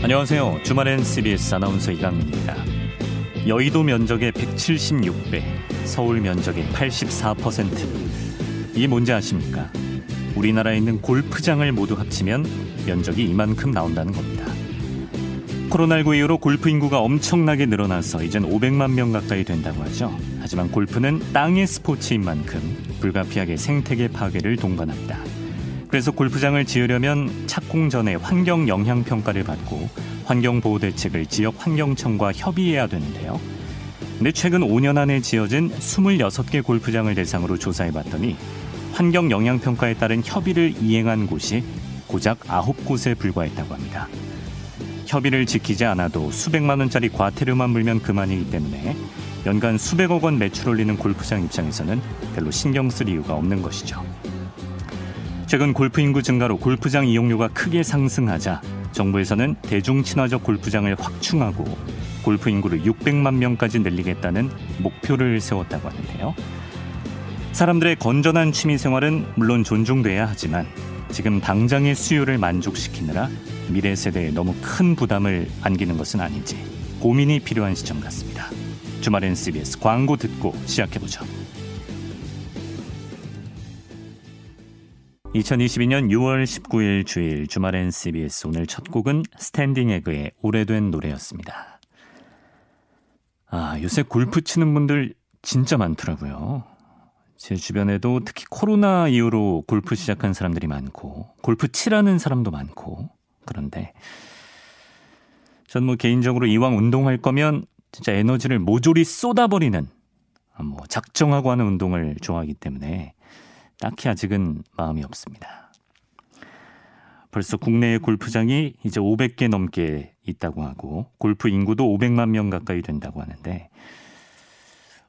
안녕하세요. 주말엔 CBS 아나운서 이강민입니다. 여의도 면적의 176배, 서울 면적의 84%. 이게 뭔지 아십니까? 우리나라에 있는 골프장을 모두 합치면 면적이 이만큼 나온다는 겁니다. 코로나19 이후로 골프 인구가 엄청나게 늘어나서 이젠 500만 명 가까이 된다고 하죠. 하지만 골프는 땅의 스포츠인 만큼 불가피하게 생태계 파괴를 동반합니다. 그래서 골프장을 지으려면 착공 전에 환경 영향 평가를 받고 환경 보호 대책을 지역 환경청과 협의해야 되는데요. 근데 최근 5년 안에 지어진 26개 골프장을 대상으로 조사해 봤더니 환경 영향 평가에 따른 협의를 이행한 곳이 고작 9곳에 불과했다고 합니다. 협의를 지키지 않아도 수백만 원짜리 과태료만 물면 그만이기 때문에 연간 수백억 원 매출 올리는 골프장 입장에서는 별로 신경 쓸 이유가 없는 것이죠. 최근 골프 인구 증가로 골프장 이용료가 크게 상승하자 정부에서는 대중 친화적 골프장을 확충하고 골프 인구를 600만 명까지 늘리겠다는 목표를 세웠다고 하는데요. 사람들의 건전한 취미 생활은 물론 존중돼야 하지만 지금 당장의 수요를 만족시키느라 미래 세대에 너무 큰 부담을 안기는 것은 아닌지 고민이 필요한 시점 같습니다. 주말엔 CBS 광고 듣고 시작해보죠. 2022년 6월 19일 주일 주말엔 CBS 오늘 첫 곡은 스탠딩 에그의 오래된 노래였습니다. 아, 요새 골프 치는 분들 진짜 많더라고요. 제 주변에도 특히 코로나 이후로 골프 시작한 사람들이 많고 골프 치라는 사람도 많고 그런데 전 뭐 개인적으로 이왕 운동할 거면 진짜 에너지를 모조리 쏟아버리는 뭐 작정하고 하는 운동을 좋아하기 때문에 딱히 아직은 마음이 없습니다. 벌써 국내의 골프장이 이제 500개 넘게 있다고 하고 골프 인구도 500만 명 가까이 된다고 하는데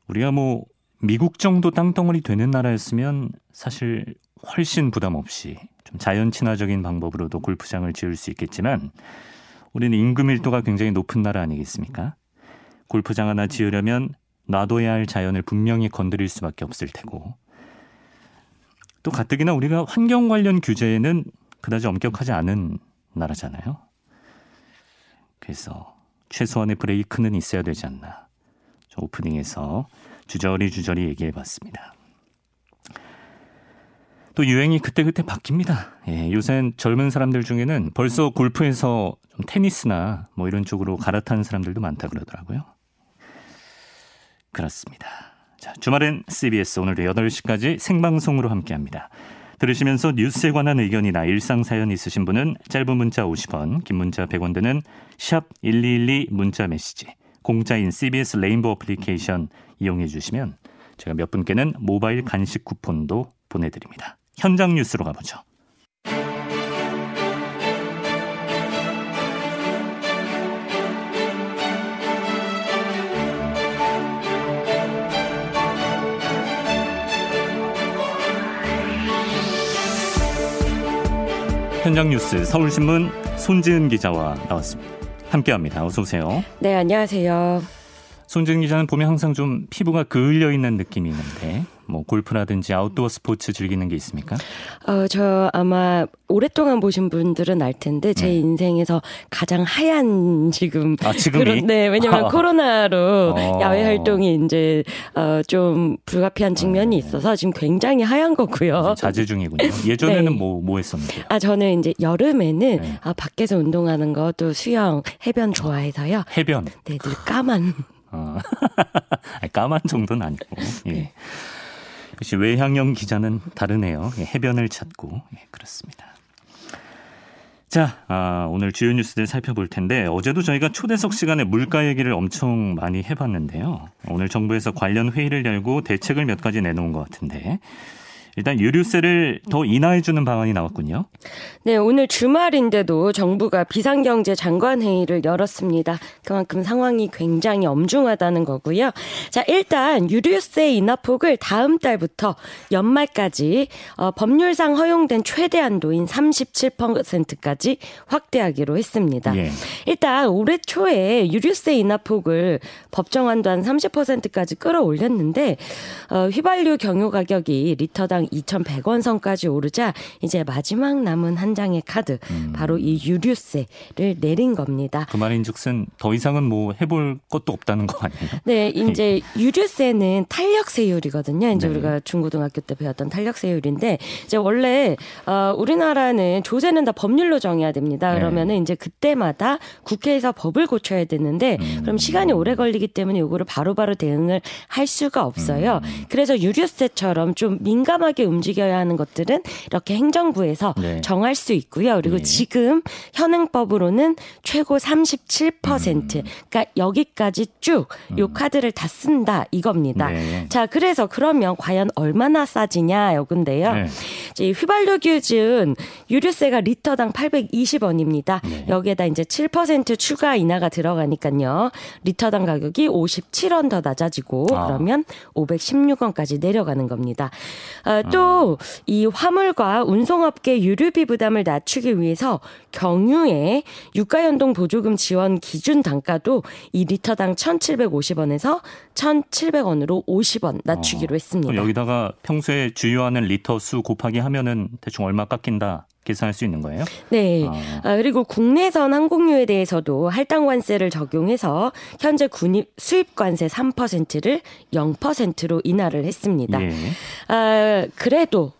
우리가 뭐 미국 정도 땅덩어리 되는 나라였으면 사실 훨씬 부담 없이 좀 자연 친화적인 방법으로도 골프장을 지을 수 있겠지만 우리는 임금 밀도가 굉장히 높은 나라 아니겠습니까? 골프장 하나 지으려면 놔둬야 할 자연을 분명히 건드릴 수밖에 없을 테고 또 가뜩이나 우리가 환경 관련 규제에는 그다지 엄격하지 않은 나라잖아요. 그래서 최소한의 브레이크는 있어야 되지 않나. 오프닝에서 주저리 주저리 얘기해 봤습니다. 또 유행이 그때그때 바뀝니다. 예, 요새 젊은 사람들 중에는 벌써 골프에서 좀 테니스나 뭐 이런 쪽으로 갈아타는 사람들도 많다 그러더라고요. 그렇습니다. 자, 주말엔 CBS 오늘도 8시까지 생방송으로 함께합니다. 들으시면서 뉴스에 관한 의견이나 일상 사연 있으신 분은 짧은 문자 50원, 긴 문자 100원 드는 샵 1212 문자 메시지, 공짜인 CBS 레인보우 어플리케이션 이용해 주시면 제가 몇 분께는 모바일 간식 쿠폰도 보내드립니다. 현장 뉴스로 가보죠. 현장 뉴스 서울신문 손지은 기자와 나왔습니다. 함께합니다. 어서 오세요. 네, 안녕하세요. 손지은 기자는 보면 항상 좀 피부가 그을려 있는 느낌이 있는데 뭐 골프라든지 아웃도어 스포츠 즐기는 게 있습니까? 어, 저 아마 오랫동안 보신 분들은 알 텐데 제 네. 인생에서 가장 하얀 지금 아, 지금이? 그런, 네, 왜냐면 아. 코로나로 어. 야외 활동이 이제 어, 좀 불가피한 측면이 어. 있어서 지금 굉장히 하얀 거고요. 자제 중이군요. 예전에는 뭐뭐 네. 뭐 했었는데요? 아, 저는 이제 여름에는 네. 아, 밖에서 운동하는 것도 수영, 해변 좋아해서요. 해변. 네, 늘 까만 어. 까만 정도는 아니고. 예. 네. 역시 외향형 기자는 다르네요. 예, 해변을 찾고 예, 그렇습니다. 자, 아, 오늘 주요 뉴스들 살펴볼 텐데 어제도 저희가 초대석 시간에 물가 얘기를 엄청 많이 해봤는데요. 오늘 정부에서 관련 회의를 열고 대책을 몇 가지 내놓은 것 같은데 일단 유류세를 더 인하해 주는 방안이 나왔군요. 네, 오늘 주말인데도 정부가 비상경제 장관 회의를 열었습니다. 그만큼 상황이 굉장히 엄중하다는 거고요. 자, 일단 유류세 인하폭을 다음 달부터 연말까지 어, 법률상 허용된 최대 한도인 37%까지 확대하기로 했습니다. 예. 일단 올해 초에 유류세 인하폭을 법정 한도 한 30%까지 끌어올렸는데 어, 휘발유 경유 가격이 리터당 2,100원 선까지 오르자 이제 마지막 남은 한 장의 카드 음. 바로 이 유류세를 내린 겁니다. 그 말인즉슨 더 이상은 뭐 해볼 것도 없다는 거 아니에요? 네, 이제 유류세는 탄력세율이거든요. 이제 네. 우리가 중고등학교 때 배웠던 탄력세율인데 이제 원래 어, 우리나라는 조세는 다 법률로 정해야 됩니다. 네. 그러면은 네. 이제 그때마다 국회에서 법을 고쳐야 되는데 음. 그럼 시간이 오래 걸리 기 때문에 이거를 바로바로 대응을 할 수가 없어요. 음. 그래서 유류세처럼 좀 민감하게 움직여야 하는 것들은 이렇게 행정부에서 네. 정할 수 있고요. 그리고 네. 지금 현행법으로는 최고 37%. 음. 그러니까 여기까지 쭉요 음. 카드를 다 쓴다 이겁니다. 네. 자, 그래서 그러면 과연 얼마나 싸지냐 요건데요. 네. 이제 휘발유 기준 유류세가 리터당 820원입니다. 여기에다 이제 7% 추가 인하가 들어가니까요. 리터당 가격 이 57원 더 낮아지고 아. 그러면 516원까지 내려가는 겁니다. 아, 또이 아. 화물과 운송업계 유류비 부담을 낮추기 위해서 경유의 유가연동 보조금 지원 기준 단가도 이 리터당 1,750원에서 1,700원으로 50원 낮추기로 어, 했습니다. 여기다가 평소에 주유하는 리터 수 곱하기 하면은 대충 얼마 깎인다. 계산할 수 있는 거예요? 네. 아. 아, 그리고 국내선 항공유에 대해서도 할당 관세를 적용해서 현재 군입 수입 관세 3%를 0%로 인하를 했습니다. 예. 아, 그래도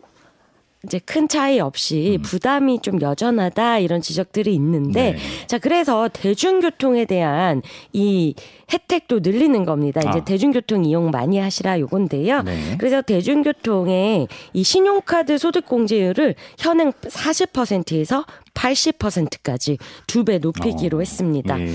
이제 큰 차이 없이 음. 부담이 좀 여전하다 이런 지적들이 있는데 네. 자 그래서 대중교통에 대한 이 혜택도 늘리는 겁니다. 이제 아. 대중교통 이용 많이 하시라 요건데요. 네. 그래서 대중교통의 이 신용카드 소득 공제율을 현행 40%에서 80%까지 두 배 높이기로 어, 했습니다. 예.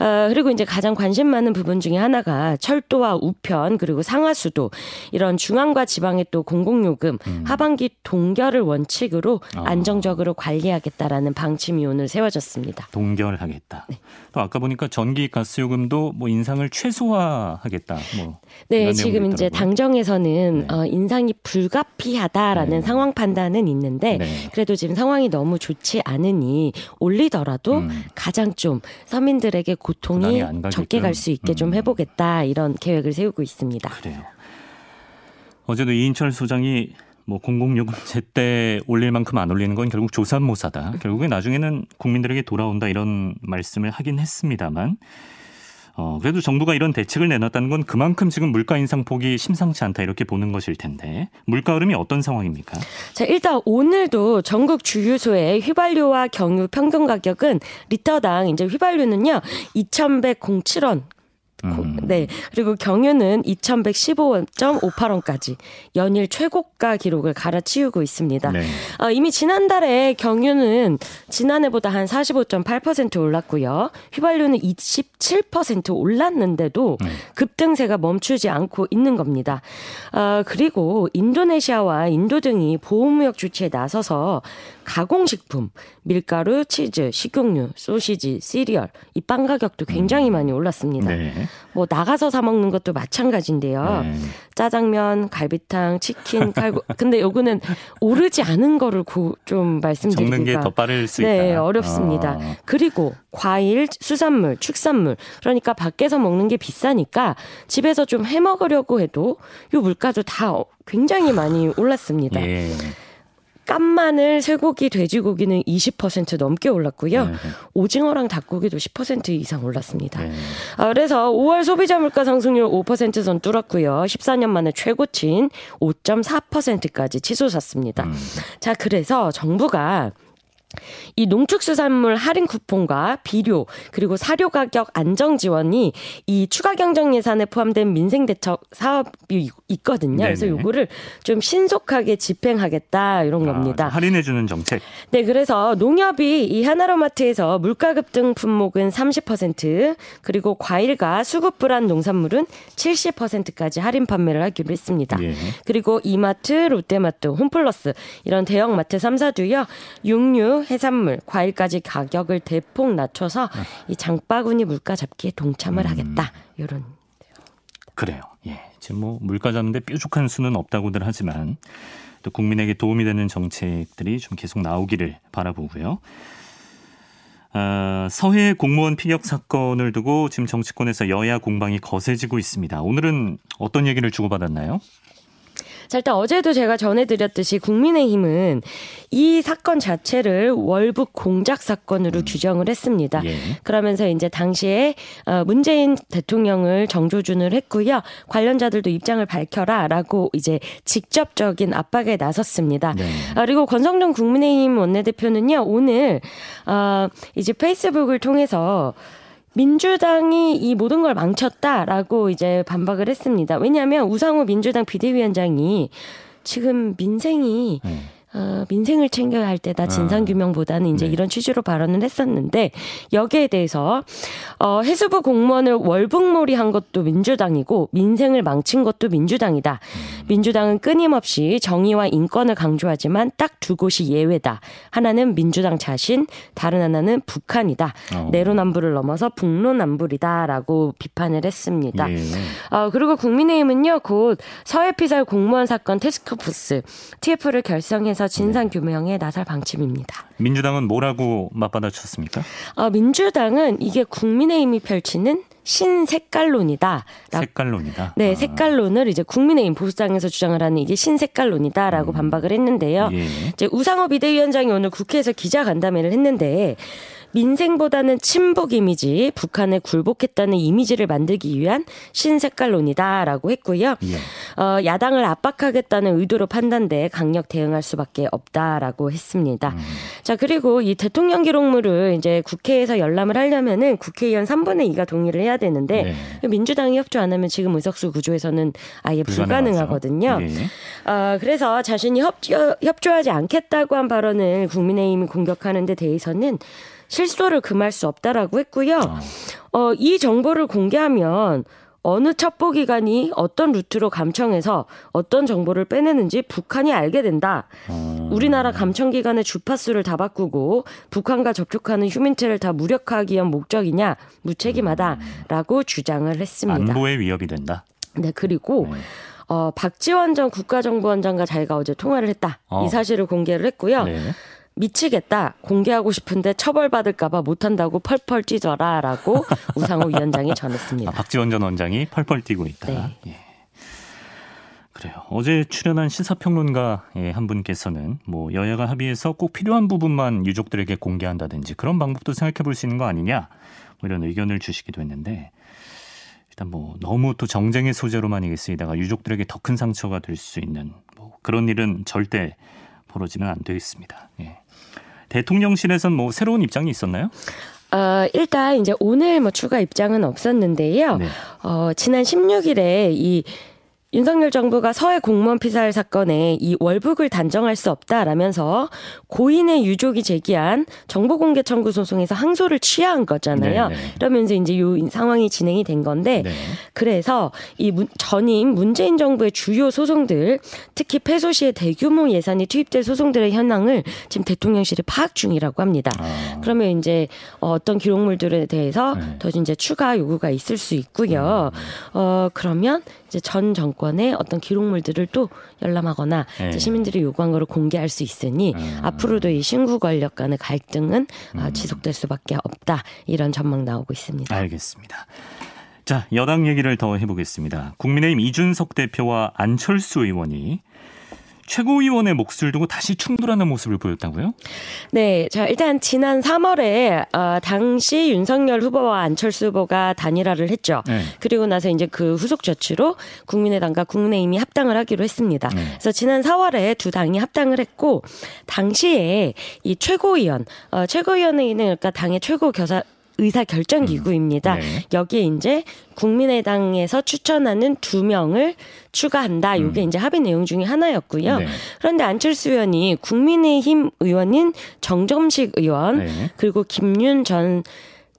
어, 그리고 이제 가장 관심 많은 부분 중에 하나가 철도와 우편 그리고 상하수도 이런 중앙과 지방의 또 공공요금 음. 하반기 동결을 원칙으로 어. 안정적으로 관리하겠다라는 방침이 오늘 세워졌습니다. 동결하겠다. 네. 또 아까 보니까 전기 가스요금도 뭐 인상을 최소화하겠다. 뭐 네, 지금 이제 당정에서는 네. 어, 인상이 불가피하다라는 네. 상황 판단은 있는데 네. 그래도 지금 상황이 너무 좋지 않으니 올리더라도 음. 가장 좀 서민들에게 고통이 적게 갈 수 있게 음. 좀 해보겠다 이런 계획을 세우고 있습니다. 그래요. 어제도 이인철 소장이 뭐 공공요금 제때 올릴 만큼 안 올리는 건 결국 조산모사다. 결국에 나중에는 국민들에게 돌아온다 이런 말씀을 하긴 했습니다만 어, 그래도 정부가 이런 대책을 내놨다는 건 그만큼 지금 물가 인상 폭이 심상치 않다 이렇게 보는 것일 텐데 물가 흐름이 어떤 상황입니까? 자, 일단 오늘도 전국 주유소의 휘발유와 경유 평균 가격은 리터당 이제 휘발유는요 2,107원 음. 네. 그리고 경유는 2,115.58원까지 연일 최고가 기록을 갈아치우고 있습니다. 네. 어, 이미 지난달에 경유는 지난해보다 한 45.8% 올랐고요. 휘발유는 27% 올랐는데도 네. 급등세가 멈추지 않고 있는 겁니다. 어, 그리고 인도네시아와 인도 등이 보호무역 조치에 나서서 가공식품, 밀가루, 치즈, 식용유, 소시지, 시리얼, 이 빵 가격도 굉장히 많이 올랐습니다. 네. 뭐 나가서 사 먹는 것도 마찬가지인데요. 네. 짜장면, 갈비탕, 치킨, 칼국. 근데 요거는 오르지 않은 거를 고, 좀 말씀드리기가 적는 게 더 빠를 수 네, 있다. 어렵습니다. 어. 그리고 과일, 수산물, 축산물. 그러니까 밖에서 먹는 게 비싸니까 집에서 좀 해 먹으려고 해도 요 물가도 다 굉장히 많이 올랐습니다. 예. 깐마늘, 쇠고기, 돼지고기는 20% 넘게 올랐고요. 네. 오징어랑 닭고기도 10% 이상 올랐습니다. 네. 아, 그래서 5월 소비자 물가 상승률 5%선 뚫었고요. 14년 만에 최고치인 5.4%까지 치솟았습니다. 음. 자, 그래서 정부가 이 농축수산물 할인 쿠폰과 비료 그리고 사료 가격 안정 지원이 이 추가 경정 예산에 포함된 민생 대책 사업이 있거든요. 네네. 그래서 요거를 좀 신속하게 집행하겠다 이런 아, 겁니다. 할인해 주는 정책. 네, 그래서 농협이 이 하나로마트에서 물가 급등 품목은 30% 그리고 과일과 수급 불안 농산물은 70%까지 할인 판매를 하기로 했습니다. 예. 그리고 이마트, 롯데마트, 홈플러스 이런 대형 마트 3사도요. 육류, 해산물, 과일까지 가격을 대폭 낮춰서 네. 이 장바구니 물가 잡기에 동참을 음. 하겠다. 이런 그래요. 예. 지금 뭐 물가 잡는데 뾰족한 수는 없다고들 하지만 또 국민에게 도움이 되는 정책들이 좀 계속 나오기를 바라보고요. 아, 서해 공무원 피격 사건을 두고 지금 정치권에서 여야 공방이 거세지고 있습니다. 오늘은 어떤 얘기를 주고받았나요? 자, 일단 어제도 제가 전해드렸듯이 국민의힘은 이 사건 자체를 월북 공작 사건으로 음. 규정을 했습니다. 예. 그러면서 이제 당시에 어, 문재인 대통령을 정조준을 했고요. 관련자들도 입장을 밝혀라라고 이제 직접적인 압박에 나섰습니다. 네. 아, 그리고 권성동 국민의힘 원내대표는요 오늘 어, 이제 페이스북을 통해서 민주당이 이 모든 걸 망쳤다라고 이제 반박을 했습니다. 왜냐하면 우상호 민주당 비대위원장이 지금 민생이 네. 어, 민생을 챙겨야 할 때다 진상규명보다는 이제 네. 이런 취지로 발언을 했었는데 여기에 대해서 어, 해수부 공무원을 월북몰이 한 것도 민주당이고 민생을 망친 것도 민주당이다. 음. 민주당은 끊임없이 정의와 인권을 강조하지만 딱 두 곳이 예외다. 하나는 민주당 자신, 다른 하나는 북한이다. 어. 내로남불을 넘어서 북로남불이다라고 비판을 했습니다. 예. 어, 그리고 국민의힘은요 곧 서해피살 공무원 사건 테스크포스 TF를 결성해서 그래서 진상 규명에 나설 방침입니다. 민주당은 뭐라고 맞받아쳤습니까? 어, 민주당은 이게 국민의힘이 펼치는 신색깔론이다. 색깔론이다. 네, 아. 색깔론을 이제 국민의힘 보수당에서 주장을 하는 이게 신색깔론이다라고 음. 반박을 했는데요. 예. 이제 우상호 비대위원장이 오늘 국회에서 기자 간담회를 했는데 민생보다는 친북 이미지, 북한에 굴복했다는 이미지를 만들기 위한 신색깔론이다라고 했고요. 예. 어, 야당을 압박하겠다는 의도로 판단돼 강력 대응할 수밖에 없다라고 했습니다. 음. 자, 그리고 이 대통령 기록물을 이제 국회에서 열람을 하려면은 국회의원 3분의 2가 동의를 해야 되는데 네. 민주당이 협조 안 하면 지금 의석수 구조에서는 아예 불가능하거든요. 예. 어, 그래서 자신이 협조, 협조하지 않겠다고 한 발언을 국민의힘이 공격하는 데 대해서는 실소를 금할 수 없다라고 했고요. 아. 어, 이 정보를 공개하면 어느 첩보기관이 어떤 루트로 감청해서 어떤 정보를 빼내는지 북한이 알게 된다. 음. 우리나라 감청기관의 주파수를 다 바꾸고 북한과 접촉하는 휴민체를 다 무력화하기 위한 목적이냐 무책임하다라고 음. 주장을 했습니다. 안보에 위협이 된다. 네 그리고 네. 어, 박지원 전 국가정보원장과 자기가 어제 통화를 했다. 어. 이 사실을 공개를 했고요. 네. 미치겠다. 공개하고 싶은데 처벌받을까봐 못한다고 펄펄 뛰더라 라고 우상호 위원장이 전했습니다. 아, 박지원 전 원장이 펄펄 뛰고 있다. 네. 예. 그래요. 어제 출연한 시사평론가 예, 한 분께서는 뭐 여야가 합의해서 꼭 필요한 부분만 유족들에게 공개한다든지 그런 방법도 생각해 볼 수 있는 거 아니냐 뭐 이런 의견을 주시기도 했는데 일단 뭐 너무 또 정쟁의 소재로만 이게 쓰이다가 유족들에게 더 큰 상처가 될 수 있는 뭐 그런 일은 절대 벌어지면 안 되겠습니다. 예. 대통령실에선 뭐 새로운 입장이 있었나요? 어, 일단 이제 오늘 뭐 추가 입장은 없었는데요. 네. 어, 지난 16일에 이 윤석열 정부가 서해 공무원 피살 사건에 이 월북을 단정할 수 없다라면서 고인의 유족이 제기한 정보 공개 청구 소송에서 항소를 취하한 거잖아요. 네네. 그러면서 이제 요 상황이 진행이 된 건데 네. 그래서 이 문, 전임 문재인 정부의 주요 소송들 특히 패소 시에 대규모 예산이 투입될 소송들의 현황을 지금 대통령실이 파악 중이라고 합니다. 아. 그러면 이제 어떤 기록물들에 대해서 네. 더 이제 추가 요구가 있을 수 있고요. 음. 어 그러면 이제 전 정권의 어떤 기록물들을 또 열람하거나 네. 시민들이 요구한 거를 공개할 수 있으니 음. 앞으로도 이 신구 권력 간의 갈등은 아, 음. 지속될 수밖에 없다 이런 전망 나오고 있습니다. 알겠습니다. 자 여당 얘기를 더 해보겠습니다. 국민의힘 이준석 대표와 안철수 의원이 최고위원의 몫을 두고 다시 충돌하는 모습을 보였다고요? 네, 자 일단 지난 3월에 어, 당시 윤석열 후보와 안철수 후보가 단일화를 했죠. 네. 그리고 나서 이제 그 후속 조치로 국민의당과 국민의힘이 합당을 하기로 했습니다. 네. 그래서 지난 4월에 두 당이 합당을 했고 당시에 이 최고위원, 어, 최고위원회는 그러니까 당의 최고 교사 의사 결정 기구입니다. 음. 네. 여기에 이제 국민의당에서 추천하는 두 명을 추가한다. 이게 음. 이제 합의 내용 중에 하나였고요. 네. 그런데 안철수 의원이 국민의힘 의원인 정점식 의원 네. 그리고 김윤 전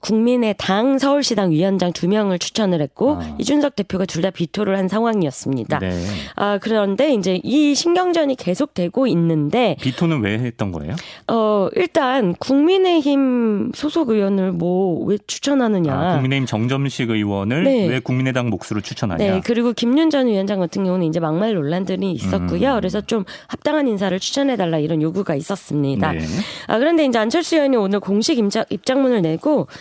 국민의 당 서울시당 위원장 두 명을 추천을 했고 아. 이준석 대표가 둘 다 비토를 한 상황이었습니다. 네. 아 그런데 이제 이 신경전이 계속되고 있는데 비토는 왜 했던 거예요? 어 일단 국민의힘 소속 의원을 뭐 왜 추천하느냐? 아, 국민의힘 정점식 의원을 네. 왜 국민의당 몫으로 추천하냐? 네 그리고 김윤 전 위원장 같은 경우는 이제 막말 논란들이 있었고요. 음. 그래서 좀 합당한 인사를 추천해달라 이런 요구가 있었습니다. 네. 아 그런데 이제 안철수 의원이 오늘 공식 입장, 입장문을 내고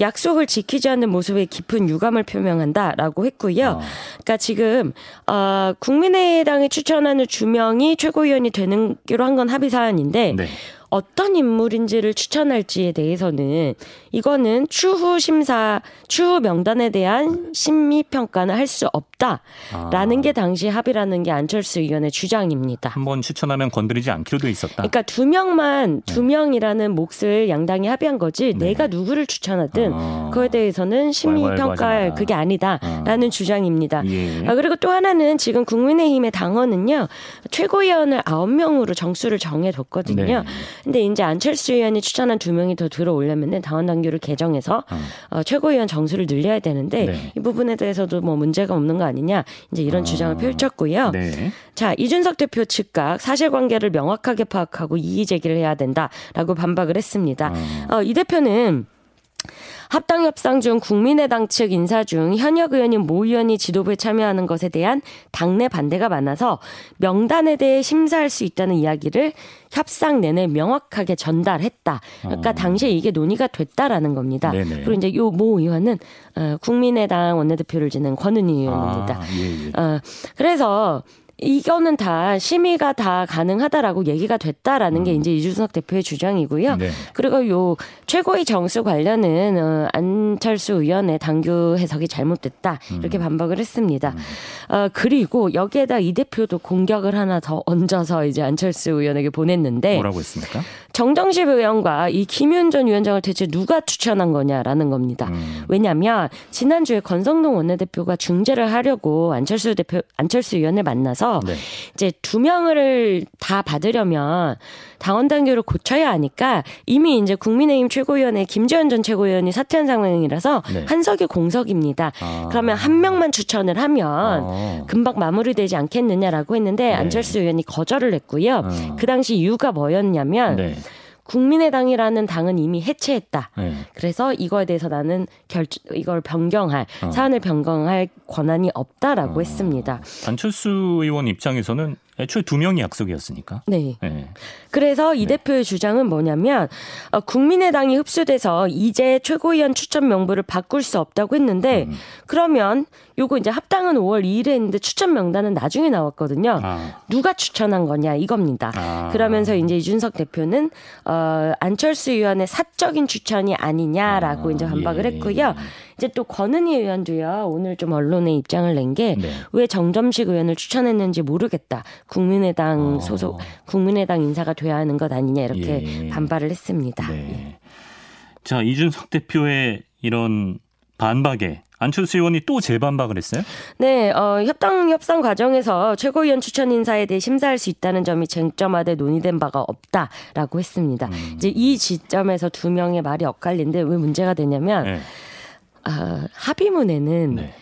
약속을 지키지 않는 모습에 깊은 유감을 표명한다라고 했고요. 어. 그러니까 지금 어, 국민의당이 추천하는 주명이 최고위원이 되는 기로 한 건 합의 사안인데 네. 어떤 인물인지를 추천할지에 대해서는 이거는 추후 심사, 추후 명단에 대한 심의 평가는 할 수 없다라는 아. 게 당시 합의라는 게 안철수 의원의 주장입니다. 한번 추천하면 건드리지 않기로 돼 있었다. 그러니까 두 명만 두 네. 명이라는 몫을 양당이 합의한 거지 네. 내가 누구를 추천하든 아. 그거에 대해서는 심의 평가할 그게 아니다라는 아. 주장입니다. 예. 아, 그리고 또 하나는 지금 국민의힘의 당원은요 최고위원을 아홉 명으로 정수를 정해뒀거든요. 네. 근데 이제 안철수 의원이 추천한 두 명이 더 들어오려면은 당원 당규를 개정해서 어. 어, 최고위원 정수를 늘려야 되는데 네. 이 부분에 대해서도 뭐 문제가 없는 거 아니냐 이제 이런 어. 주장을 펼쳤고요. 네. 자 이준석 대표 측각 사실관계를 명확하게 파악하고 이의 제기를 해야 된다라고 반박을 했습니다. 어, 어이 대표는 합당 협상 중 국민의당 측 인사 중 현역 의원인 모 의원이 지도부에 참여하는 것에 대한 당내 반대가 많아서 명단에 대해 심사할 수 있다는 이야기를 협상 내내 명확하게 전달했다. 그러니까 어. 당시에 이게 논의가 됐다라는 겁니다. 네네. 그리고 이제 요 모 의원은 어, 국민의당 원내대표를 지낸 권은희 의원입니다. 아, 예, 예. 어, 그래서 이거는 다 심의가 다 가능하다라고 얘기가 됐다라는 음. 게 이제 이준석 대표의 주장이고요. 네. 그리고 요 최고위 정수 관련은 어, 안철수 의원의 당규 해석이 잘못됐다 이렇게 음. 반박을 했습니다. 음. 어, 그리고 여기에다 이 대표도 공격을 하나 더 얹어서 이제 안철수 의원에게 보냈는데 뭐라고 했습니까? 정정식 의원과 이 김윤 전 위원장을 대체 누가 추천한 거냐라는 겁니다. 음. 왜냐하면 지난주에 권성동 원내대표가 중재를 하려고 안철수 대표 안철수 의원을 만나서 네. 이제 두 명을 다 받으려면 당원 단계를 고쳐야 하니까 이미 이제 국민의힘 최고위원회 김재현 전 최고위원이 사퇴한 상황이라서 네. 한석이 공석입니다. 아. 그러면 한 명만 추천을 하면 아. 금방 마무리되지 않겠느냐라고 했는데 네. 안철수 의원이 거절을 했고요. 아. 그 당시 이유가 뭐였냐면 네. 국민의당이라는 당은 이미 해체했다. 네. 그래서 이거에 대해서 나는 결 이걸 변경할 어. 사안을 변경할 권한이 없다라고 어. 했습니다. 안철수 의원 입장에서는 애초에 두 명이 약속이었으니까. 네. 네. 그래서 이 네. 대표의 주장은 뭐냐면 어, 국민의당이 흡수돼서 이제 최고위원 추천 명부를 바꿀 수 없다고 했는데 음. 그러면 요거 이제 합당은 5월 2일에 했는데 추천 명단은 나중에 나왔거든요. 아. 누가 추천한 거냐 이겁니다. 아. 그러면서 이제 이준석 대표는 어, 안철수 의원의 사적인 추천이 아니냐라고 아. 이제 반박을 예. 했고요. 이제 또 권은희 의원도요 오늘 좀 언론에 입장을 낸 게왜 네. 정점식 의원을 추천했는지 모르겠다. 국민의당 어. 소속 국민의당 인사가 돼야 하는 것 아니냐 이렇게 예. 반발을 했습니다. 네. 예. 자 이준석 대표의 이런 반박에 안철수 의원이 또 재반박을 했어요? 네, 어, 협당 협상 과정에서 최고위원 추천 인사에 대해 심사할 수 있다는 점이 쟁점화돼 논의된 바가 없다라고 했습니다. 음. 이제 이 지점에서 두 명의 말이 엇갈린데 왜 문제가 되냐면 네. 어, 합의문에는 네.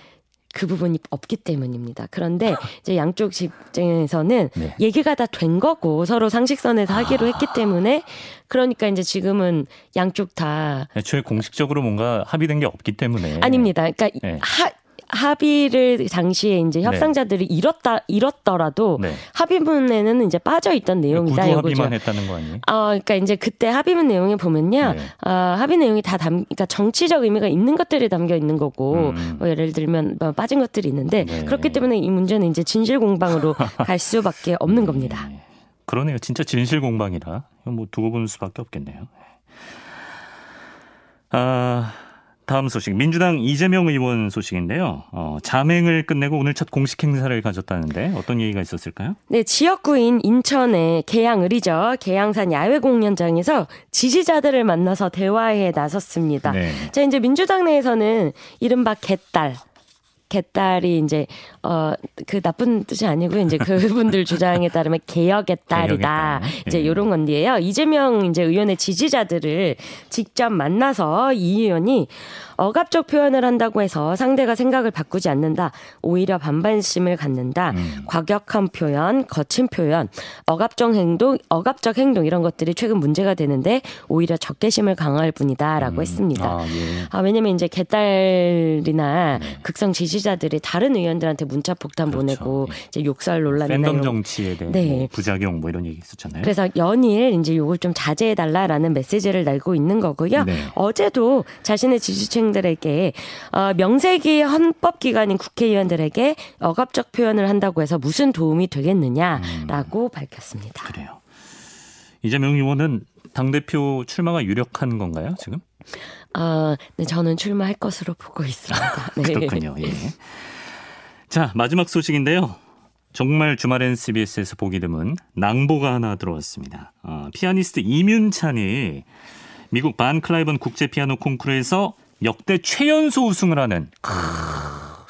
그 부분이 없기 때문입니다. 그런데 이제 양쪽 집중에서는 네. 얘기가 다 된 거고 서로 상식선에서 하기로 아. 했기 때문에 그러니까 이제 지금은 양쪽 다 애초에 공식적으로 뭔가 합의된 게 없기 때문에 아닙니다. 그러니까 네. 하, 합의를 당시에 이제 네. 협상자들이 네. 잃었다 잃었더라도 네. 합의문에는 이제 빠져 있던 내용이다 구두 합의만 했다는 거 아니에요? 어, 그러니까 이제 그때 합의문 내용에 보면요, 네. 어, 합의 내용이 다 담, 그러니까 정치적 의미가 있는 것들이 담겨 있는 거고, 음. 뭐 예를 들면 뭐 빠진 것들이 있는데 네. 그렇기 때문에 이 문제는 이제 진실 공방으로 갈 수밖에 없는 겁니다. 네. 그러네요. 진짜 진실 공방이라 뭐 두고 보는 수밖에 없겠네요. 아, 다음 소식 민주당 이재명 의원 소식인데요. 어, 자맹을 끝내고 오늘 첫 공식 행사를 가졌다는데 어떤 얘기가 있었을까요? 네, 지역구인 인천의 계양을이죠. 계양산 야외 공연장에서 지지자들을 만나서 대화에 나섰습니다. 네. 자, 이제 민주당 내에서는 이른바 개딸 개딸이 이제 어 그 나쁜 뜻이 아니고 이제 그분들 주장에 따르면 개혁의 딸이다. 이제 이런 예. 건데요. 이재명 이제 의원의 지지자들을 직접 만나서 이 의원이 억압적 표현을 한다고 해서 상대가 생각을 바꾸지 않는다. 오히려 반반심을 갖는다. 음. 과격한 표현, 거친 표현, 억압적 행동, 억압적 행동 이런 것들이 최근 문제가 되는데 오히려 적개심을 강화할 뿐이다라고 음. 했습니다. 아, 예. 아, 왜냐면 이제 개딸이나 네. 극성 지지 자들이 다른 의원들한테 문자 폭탄 그렇죠. 보내고 예. 이제 욕설 논란이나 팬덤 정치에 대한 네. 뭐 부작용 뭐 이런 얘기 있었잖아요. 그래서 연일 이제 요걸 좀 자제해 달라라는 메시지를 날고 있는 거고요. 네. 어제도 자신의 지지층 국민들에게 어, 명색이 헌법 기관인 국회의원들에게 억압적 표현을 한다고 해서 무슨 도움이 되겠느냐라고 음. 밝혔습니다. 그래요. 이재명 의원은 당 대표 출마가 유력한 건가요 지금? 아, 네, 저는 출마할 것으로 보고 있습니다. 네. 그렇군요. 예. 자 마지막 소식인데요. 정말 주말엔 CBS에서 보기 드문 낭보가 하나 들어왔습니다. 어, 피아니스트 이윤찬이 미국 반 클라이번 국제 피아노 콩쿠르에서 역대 최연소 우승을 하는 크,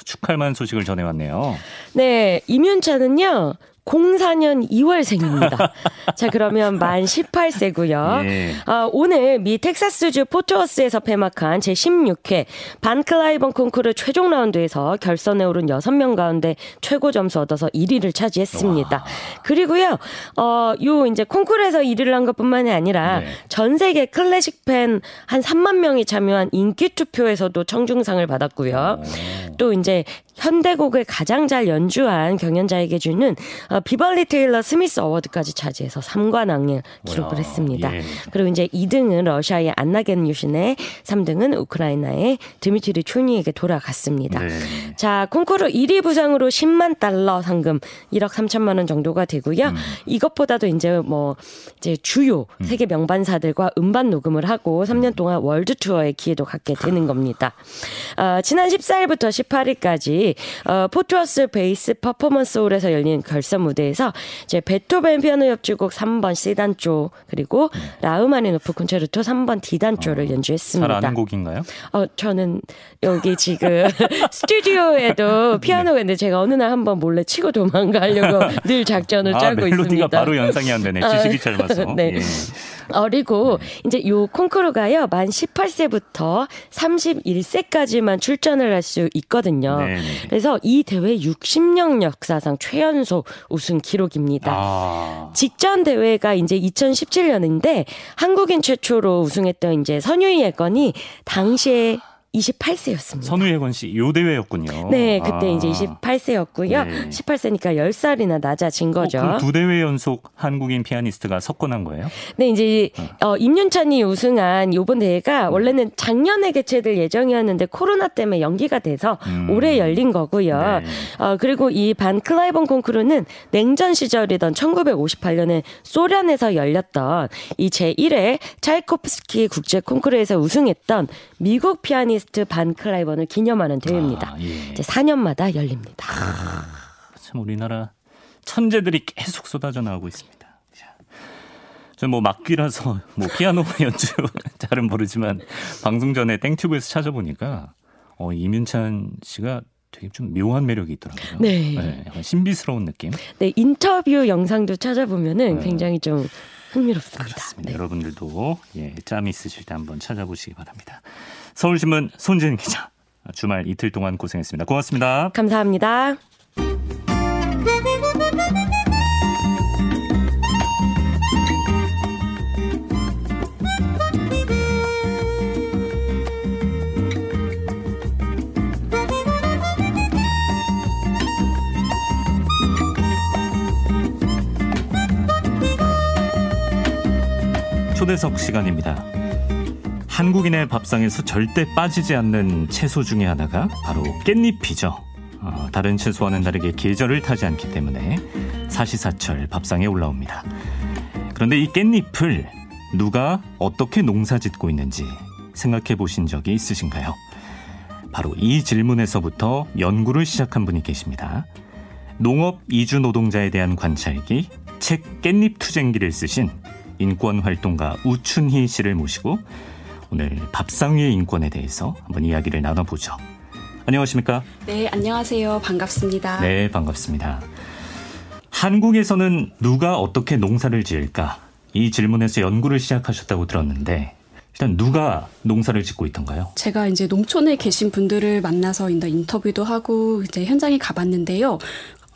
축할 만한 소식을 전해왔네요. 네, 임윤찬은요. 04년 2월생입니다. 자, 그러면 만 18세고요. 예. 아, 오늘 미 텍사스주 포트워스에서 폐막한 제16회 반클라이번 콩쿠르 최종 라운드에서 결선에 오른 6명 가운데 최고 점수 얻어서 1위를 차지했습니다. 와. 그리고요. 어, 요 이제 콩쿠르에서 1위를 한 것뿐만이 아니라 네. 전 세계 클래식 팬 한 3만 명이 참여한 인기 투표에서도 청중상을 받았고요. 오. 또 이제 현대곡을 가장 잘 연주한 경연자에게 주는 어, 비벌리 테일러 스미스 어워드까지 차지해서 3관왕을 기록을 와, 했습니다. 예. 그리고 이제 2등은 러시아의 안나 게뉴셰네 3등은 우크라이나의 드미트리 초니에게 돌아갔습니다. 네. 자, 콩쿠르 1위 부상으로 10만 달러 상금 1억 3천만 원 정도가 되고요. 음. 이것보다도 이제 뭐 이제 주요 음. 세계 명반사들과 음반 녹음을 하고 3년 동안 월드 투어의 기회도 갖게 되는 겁니다. 어, 지난 14일부터 18일까지 어, 포트워스 베이스 퍼포먼스 홀에서 열린 결선 무대에서 이제 베토벤 피아노 협주곡 3번 C단조 그리고 네. 라흐마니노프 콘체르토 3번 D단조를 어, 연주했습니다. 잘 아는 곡인가요? 어, 저는 여기 지금 스튜디오에도 피아노가 있는데 제가 어느 날 한번 몰래 치고 도망가려고 늘 작전을 아, 짜고 멜로디가 있습니다. 바로 연상이 안 되네. 지식이 짧아서. 네. 예. 어리고 네. 이제 요 콩쿠르가요 만 18세부터 31세까지만 출전을 할 수 있거든요. 네, 네. 그래서 이 대회 60년 역사상 최연소 우승 기록입니다. 아. 직전 대회가 이제 2017년인데 한국인 최초로 우승했던 이제 선유희 예건이 당시에 28세였습니다. 선우예건 씨, 요 대회였군요. 네, 그때 아. 이제 28세였고요. 네. 18세니까 10살이나 낮아진 거죠. 어, 두 대회 연속 한국인 피아니스트가 석권한 거예요? 네, 이제 어, 어 임윤찬이 우승한 요번 대회가 네. 원래는 작년에 개최될 예정이었는데 코로나 때문에 연기가 돼서 음. 올해 열린 거고요. 네. 어, 그리고 이 반 클라이번 콩쿠르는 냉전 시절이던 1958년에 소련에서 열렸던 이 제1회 차이코프스키 국제 콩쿠르에서 우승했던 미국 피아니스트 반 클라이번을 기념하는 대회입니다. 아, 예. 이제 4년마다 열립니다. 아, 참 우리나라 천재들이 계속 쏟아져 나오고 있습니다. 저뭐 막귀라서 뭐 피아노 연주 잘은 모르지만 방송 전에 땡튜브에서 찾아보니까 어 이민찬 씨가 되게 좀 묘한 매력이 있더라고요. 네. 네 약간 신비스러운 느낌. 네, 인터뷰 영상도 찾아보면은 네. 굉장히 좀 흥미롭습니다. 그렇습니다. 네. 여러분들도 예, 짬 있으실 때 한번 찾아보시기 바랍니다. 서울신문 손진 기자. 주말 이틀 동안 고생했습니다. 고맙습니다. 감사합니다. 초대석 시간입니다. 한국인의 밥상에서 절대 빠지지 않는 채소 중에 하나가 바로 깻잎이죠. 어, 다른 채소와는 다르게 계절을 타지 않기 때문에 사시사철 밥상에 올라옵니다. 그런데 이 깻잎을 누가 어떻게 농사 짓고 있는지 생각해 보신 적이 있으신가요? 바로 이 질문에서부터 연구를 시작한 분이 계십니다. 농업 이주 노동자에 대한 관찰기 책 깻잎 투쟁기를 쓰신 인권 활동가 우춘희 씨를 모시고 오늘 밥상 위의 인권에 대해서 한번 이야기를 나눠보죠. 안녕하십니까? 네, 안녕하세요. 반갑습니다. 네, 반갑습니다. 한국에서는 누가 어떻게 농사를 지을까? 이 질문에서 연구를 시작하셨다고 들었는데 일단 누가 농사를 짓고 있던가요? 제가 이제 농촌에 계신 분들을 만나서 인터뷰도 하고 이제 현장에 가봤는데요.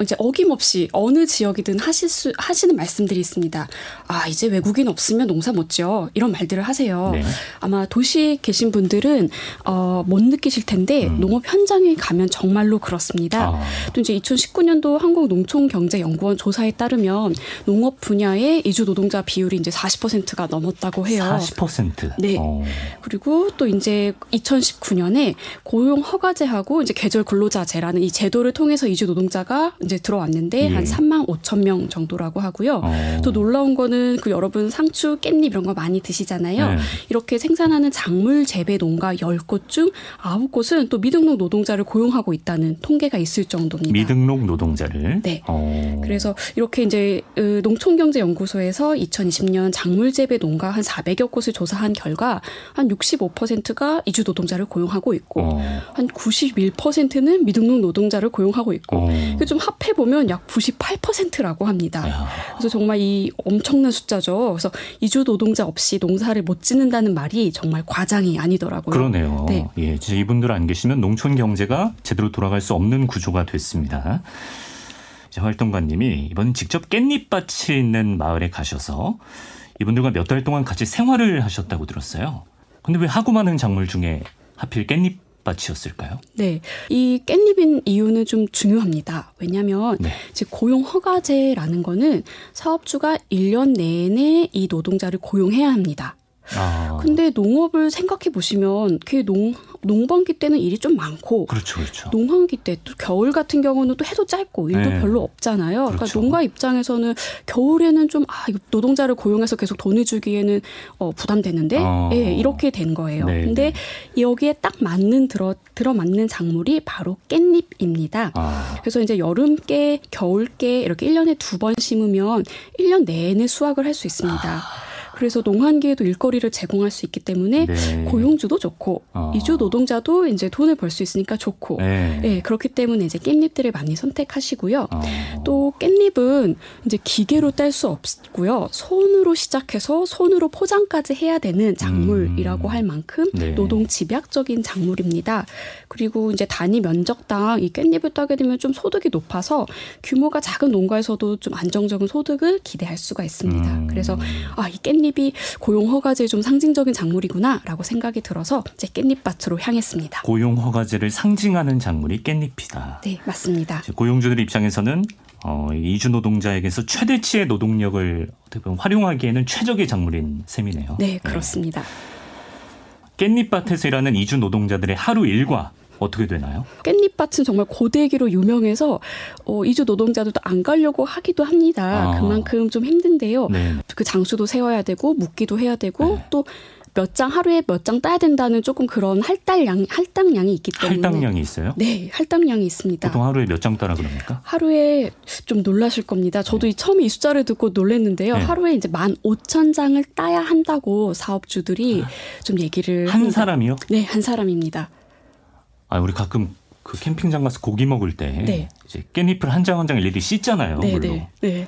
이제 어김없이 어느 지역이든 하실 수, 하시는 말씀들이 있습니다. 아, 이제 외국인 없으면 농사 못 지어. 이런 말들을 하세요. 네. 아마 도시에 계신 분들은, 어, 못 느끼실 텐데, 음. 농업 현장에 가면 정말로 그렇습니다. 아. 또 이제 2019년도 한국 농촌경제연구원 조사에 따르면 농업 분야의 이주 노동자 비율이 이제 40%가 넘었다고 해요. 40%? 네. 오. 어. 그리고 또 이제 2019년에 고용 허가제하고 이제 계절 근로자제라는 이 제도를 통해서 이주 노동자가 이제 들어왔는데 예. 한 3만 5천 명 정도라고 하고요. 어. 또 놀라운 거는 그 여러분 상추, 깻잎 이런 거 많이 드시잖아요. 네. 이렇게 생산하는 작물 재배 농가 10곳 중 9곳은 또 미등록 노동자를 고용하고 있다는 통계가 있을 정도입니다. 미등록 노동자를? 네. 어. 그래서 이렇게 이제 농촌경제연구소에서 2020년 작물 재배 농가 한 400여 곳을 조사한 결과 한 65%가 이주 노동자를 고용하고 있고 어. 한 91%는 미등록 노동자를 고용하고 있고 어. 좀합 해 보면 약 98%라고 합니다. 야. 그래서 정말 이 엄청난 숫자죠. 그래서 이주 노동자 없이 농사를 못 짓는다는 말이 정말 과장이 아니더라고요. 그러네요. 네. 예, 진짜 이분들 안 계시면 농촌 경제가 제대로 돌아갈 수 없는 구조가 됐습니다. 이제 활동가님이 이번 직접 깻잎밭이 있는 마을에 가셔서 이분들과 몇 달 동안 같이 생활을 하셨다고 들었어요. 근데 왜 하고 많은 작물 중에 하필 깻잎 밭이었을까요? 네. 이 깻잎인 이유는 좀 중요합니다. 왜냐하면 네. 즉 고용 허가제라는 거는 사업주가 1년 내내 이 노동자를 고용해야 합니다. 아. 근데 농업을 생각해 보시면 그 농, 농번기 때는 일이 좀 많고 그렇죠, 그렇죠. 농한기 때 또 겨울 같은 경우는 또 해도 짧고 일도 네. 별로 없잖아요. 그러니까 그렇죠. 그러니까 농가 입장에서는 겨울에는 좀 아, 노동자를 고용해서 계속 돈을 주기에는 어, 부담되는데 아. 예, 이렇게 된 거예요. 네. 근데 여기에 딱 맞는 들어 들어 맞는 작물이 바로 깻잎입니다. 아. 그래서 이제 여름깨, 겨울깨 이렇게 1년에 두 번 심으면 1년 내내 수확을 할 수 있습니다. 아. 그래서 농한기에도 일거리를 제공할 수 있기 때문에 네. 고용주도 좋고 어. 이주 노동자도 이제 돈을 벌 수 있으니까 좋고 네. 네. 그렇기 때문에 이제 깻잎들을 많이 선택하시고요. 어. 또 깻잎은 이제 기계로 딸 수 없고요. 손으로 시작해서 손으로 포장까지 해야 되는 작물이라고 음. 할 만큼 네. 노동 집약적인 작물입니다. 그리고 이제 단위 면적당 이 깻잎을 따게 되면 좀 소득이 높아서 규모가 작은 농가에서도 좀 안정적인 소득을 기대할 수가 있습니다. 음. 그래서 아, 이 깻잎 깻잎이 고용 허가제 좀 상징적인 작물이구나라고 생각이 들어서 이제 깻잎밭으로 향했습니다. 고용 허가제를 상징하는 작물이 깻잎이다. 네, 맞습니다. 고용주들 입장에서는 어, 이주 노동자에게서 최대치의 노동력을 어떻게 보면 활용하기에는 최적의 작물인 셈이네요. 네, 그렇습니다. 네. 깻잎밭에서 일하는 이주 노동자들의 하루 일과 어떻게 되나요? 깻잎밭은 정말 고데기로 유명해서 어, 이주 노동자들도 안 가려고 하기도 합니다. 아. 그만큼 좀 힘든데요. 네. 그 장수도 세워야 되고 묵기도 해야 되고 네. 또 몇장 하루에 몇 장 따야 된다는 조금 그런 할당량 할당량이 있기 때문에 할당량이 있어요? 네, 할당량이 있습니다. 보통 하루에 몇 장 따라 그럽니까? 하루에 좀 놀라실 겁니다. 저도 네. 처음에 이 숫자를 듣고 놀랐는데요. 네. 하루에 이제 만 오천 장을 따야 한다고 사업주들이 아. 좀 얘기를 한 합니다. 사람이요? 네, 한 사람입니다. 아, 우리 가끔 그 캠핑장 가서 고기 먹을 때 네. 이제 깻잎을 한 장 한 장 일일이 씻잖아요. 네, 물로. 네. 네.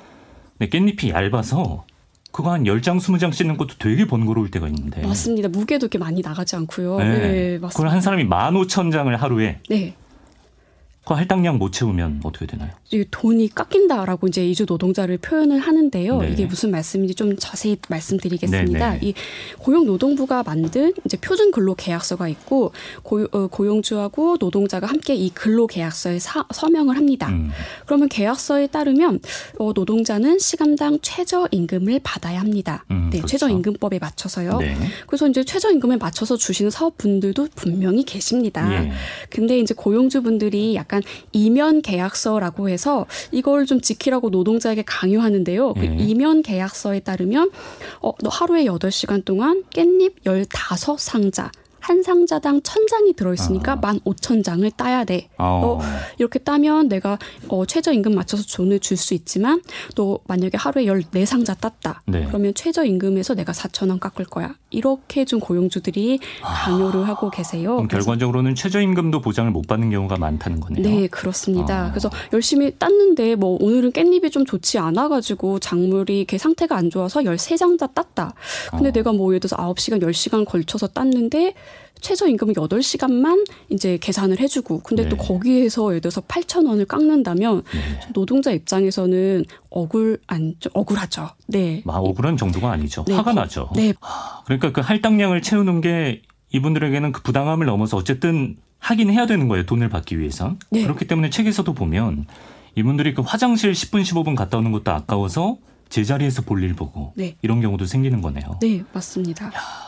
근데 깻잎이 얇아서 그거 한 10장, 20장 씻는 것도 되게 번거로울 때가 있는데. 맞습니다. 무게도 이렇게 많이 나가지 않고요. 네. 네 맞습니다. 그걸 한 사람이 15,000장을 하루에 네. 그 할당량 못 채우면 어떻게 되나요? 돈이 깎인다라고 이제 이주 노동자를 표현을 하는데요. 네. 이게 무슨 말씀인지 좀 자세히 말씀드리겠습니다. 네, 네. 이 고용노동부가 만든 이제 표준 근로 계약서가 있고 고, 어, 고용주하고 노동자가 함께 이 근로 계약서에 사, 서명을 합니다. 음. 그러면 계약서에 따르면 어, 노동자는 시간당 최저 임금을 받아야 합니다. 음, 네, 그렇죠. 최저 임금법에 맞춰서요. 네. 그래서 이제 최저 임금에 맞춰서 주시는 사업분들도 분명히 계십니다. 예. 근데 이제 고용주분들이 약간 약간 이면 계약서라고 해서 이걸 좀 지키라고 노동자에게 강요하는데요. 그 네. 이면 계약서에 따르면 어, 너 하루에 8시간 동안 깻잎 15상자 한 상자당 천 장이 들어있으니까 만 오천 장을 따야 돼. 어. 어, 이렇게 따면 내가 어, 최저임금 맞춰서 돈을 줄 수 있지만 또 만약에 하루에 열네 상자 땄다. 네. 그러면 최저임금에서 내가 사천 원 깎을 거야. 이렇게 좀 고용주들이 강요를 아. 하고 계세요. 그럼 결과적으로는 최저임금도 보장을 못 받는 경우가 많다는 거네요. 네, 그렇습니다. 아. 그래서 열심히 땄는데 뭐 오늘은 깻잎이 좀 좋지 않아가지고 작물이 이렇게 상태가 안 좋아서 열세 장다 땄다. 근데 어. 내가 뭐 예를 들어서 아홉 시간 열시간 걸쳐서 땄는데 최저임금을 8시간만 이제 계산을 해주고 근데 네. 또 거기에서 예를 들어서 8천 원을 깎는다면 네. 노동자 입장에서는 억울 안 억울하죠. 네. 막 억울한 정도가 아니죠. 네. 화가 나죠. 네. 그러니까 그 할당량을 채우는 게 이분들에게는 그 부당함을 넘어서 어쨌든 하긴 해야 되는 거예요. 돈을 받기 위해서. 네. 그렇기 때문에 책에서도 보면 이분들이 그 화장실 10분 15분 갔다 오는 것도 아까워서 제자리에서 볼일 보고 네. 이런 경우도 생기는 거네요. 네, 맞습니다. 야.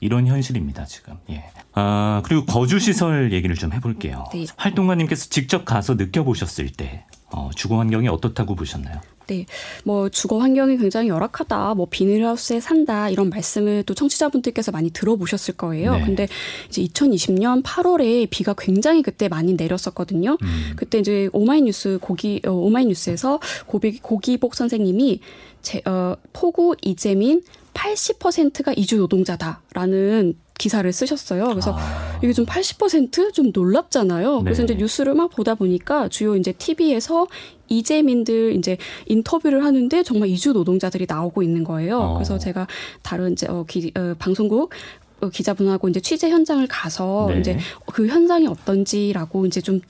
이런 현실입니다, 지금. 예. 아, 그리고 거주시설 얘기를 좀 해볼게요. 네. 활동가님께서 직접 가서 느껴보셨을 때, 어, 주거 환경이 어떻다고 보셨나요? 네. 뭐 주거 환경이 굉장히 열악하다. 뭐 비닐하우스에 산다. 이런 말씀을 또 청취자분들께서 많이 들어보셨을 거예요. 네. 근데 이제 2020년 8월에 비가 굉장히 그때 많이 내렸었거든요. 음. 그때 이제 오마이뉴스 고기 어, 오마이뉴스에서 고비 고기복 선생님이 제, 어, 포구 이재민 80%가 이주 노동자다라는 기사를 쓰셨어요. 그래서 아. 이게 좀 80%좀 놀랍잖아요. 네. 그래서 이제 뉴스를 막 보다 보니까 주요 이제 TV에서 이재민들 이제 인터뷰를 하는데 정말 이주 노동자들이 나오고 있는 거예요. 어. 그래서 제가 다른 이제 어, 기, 어, 방송국 어, 기자분하고 이제 취재 현장을 가서 네. 이제 그 현장이 어떤지라고 이제 좀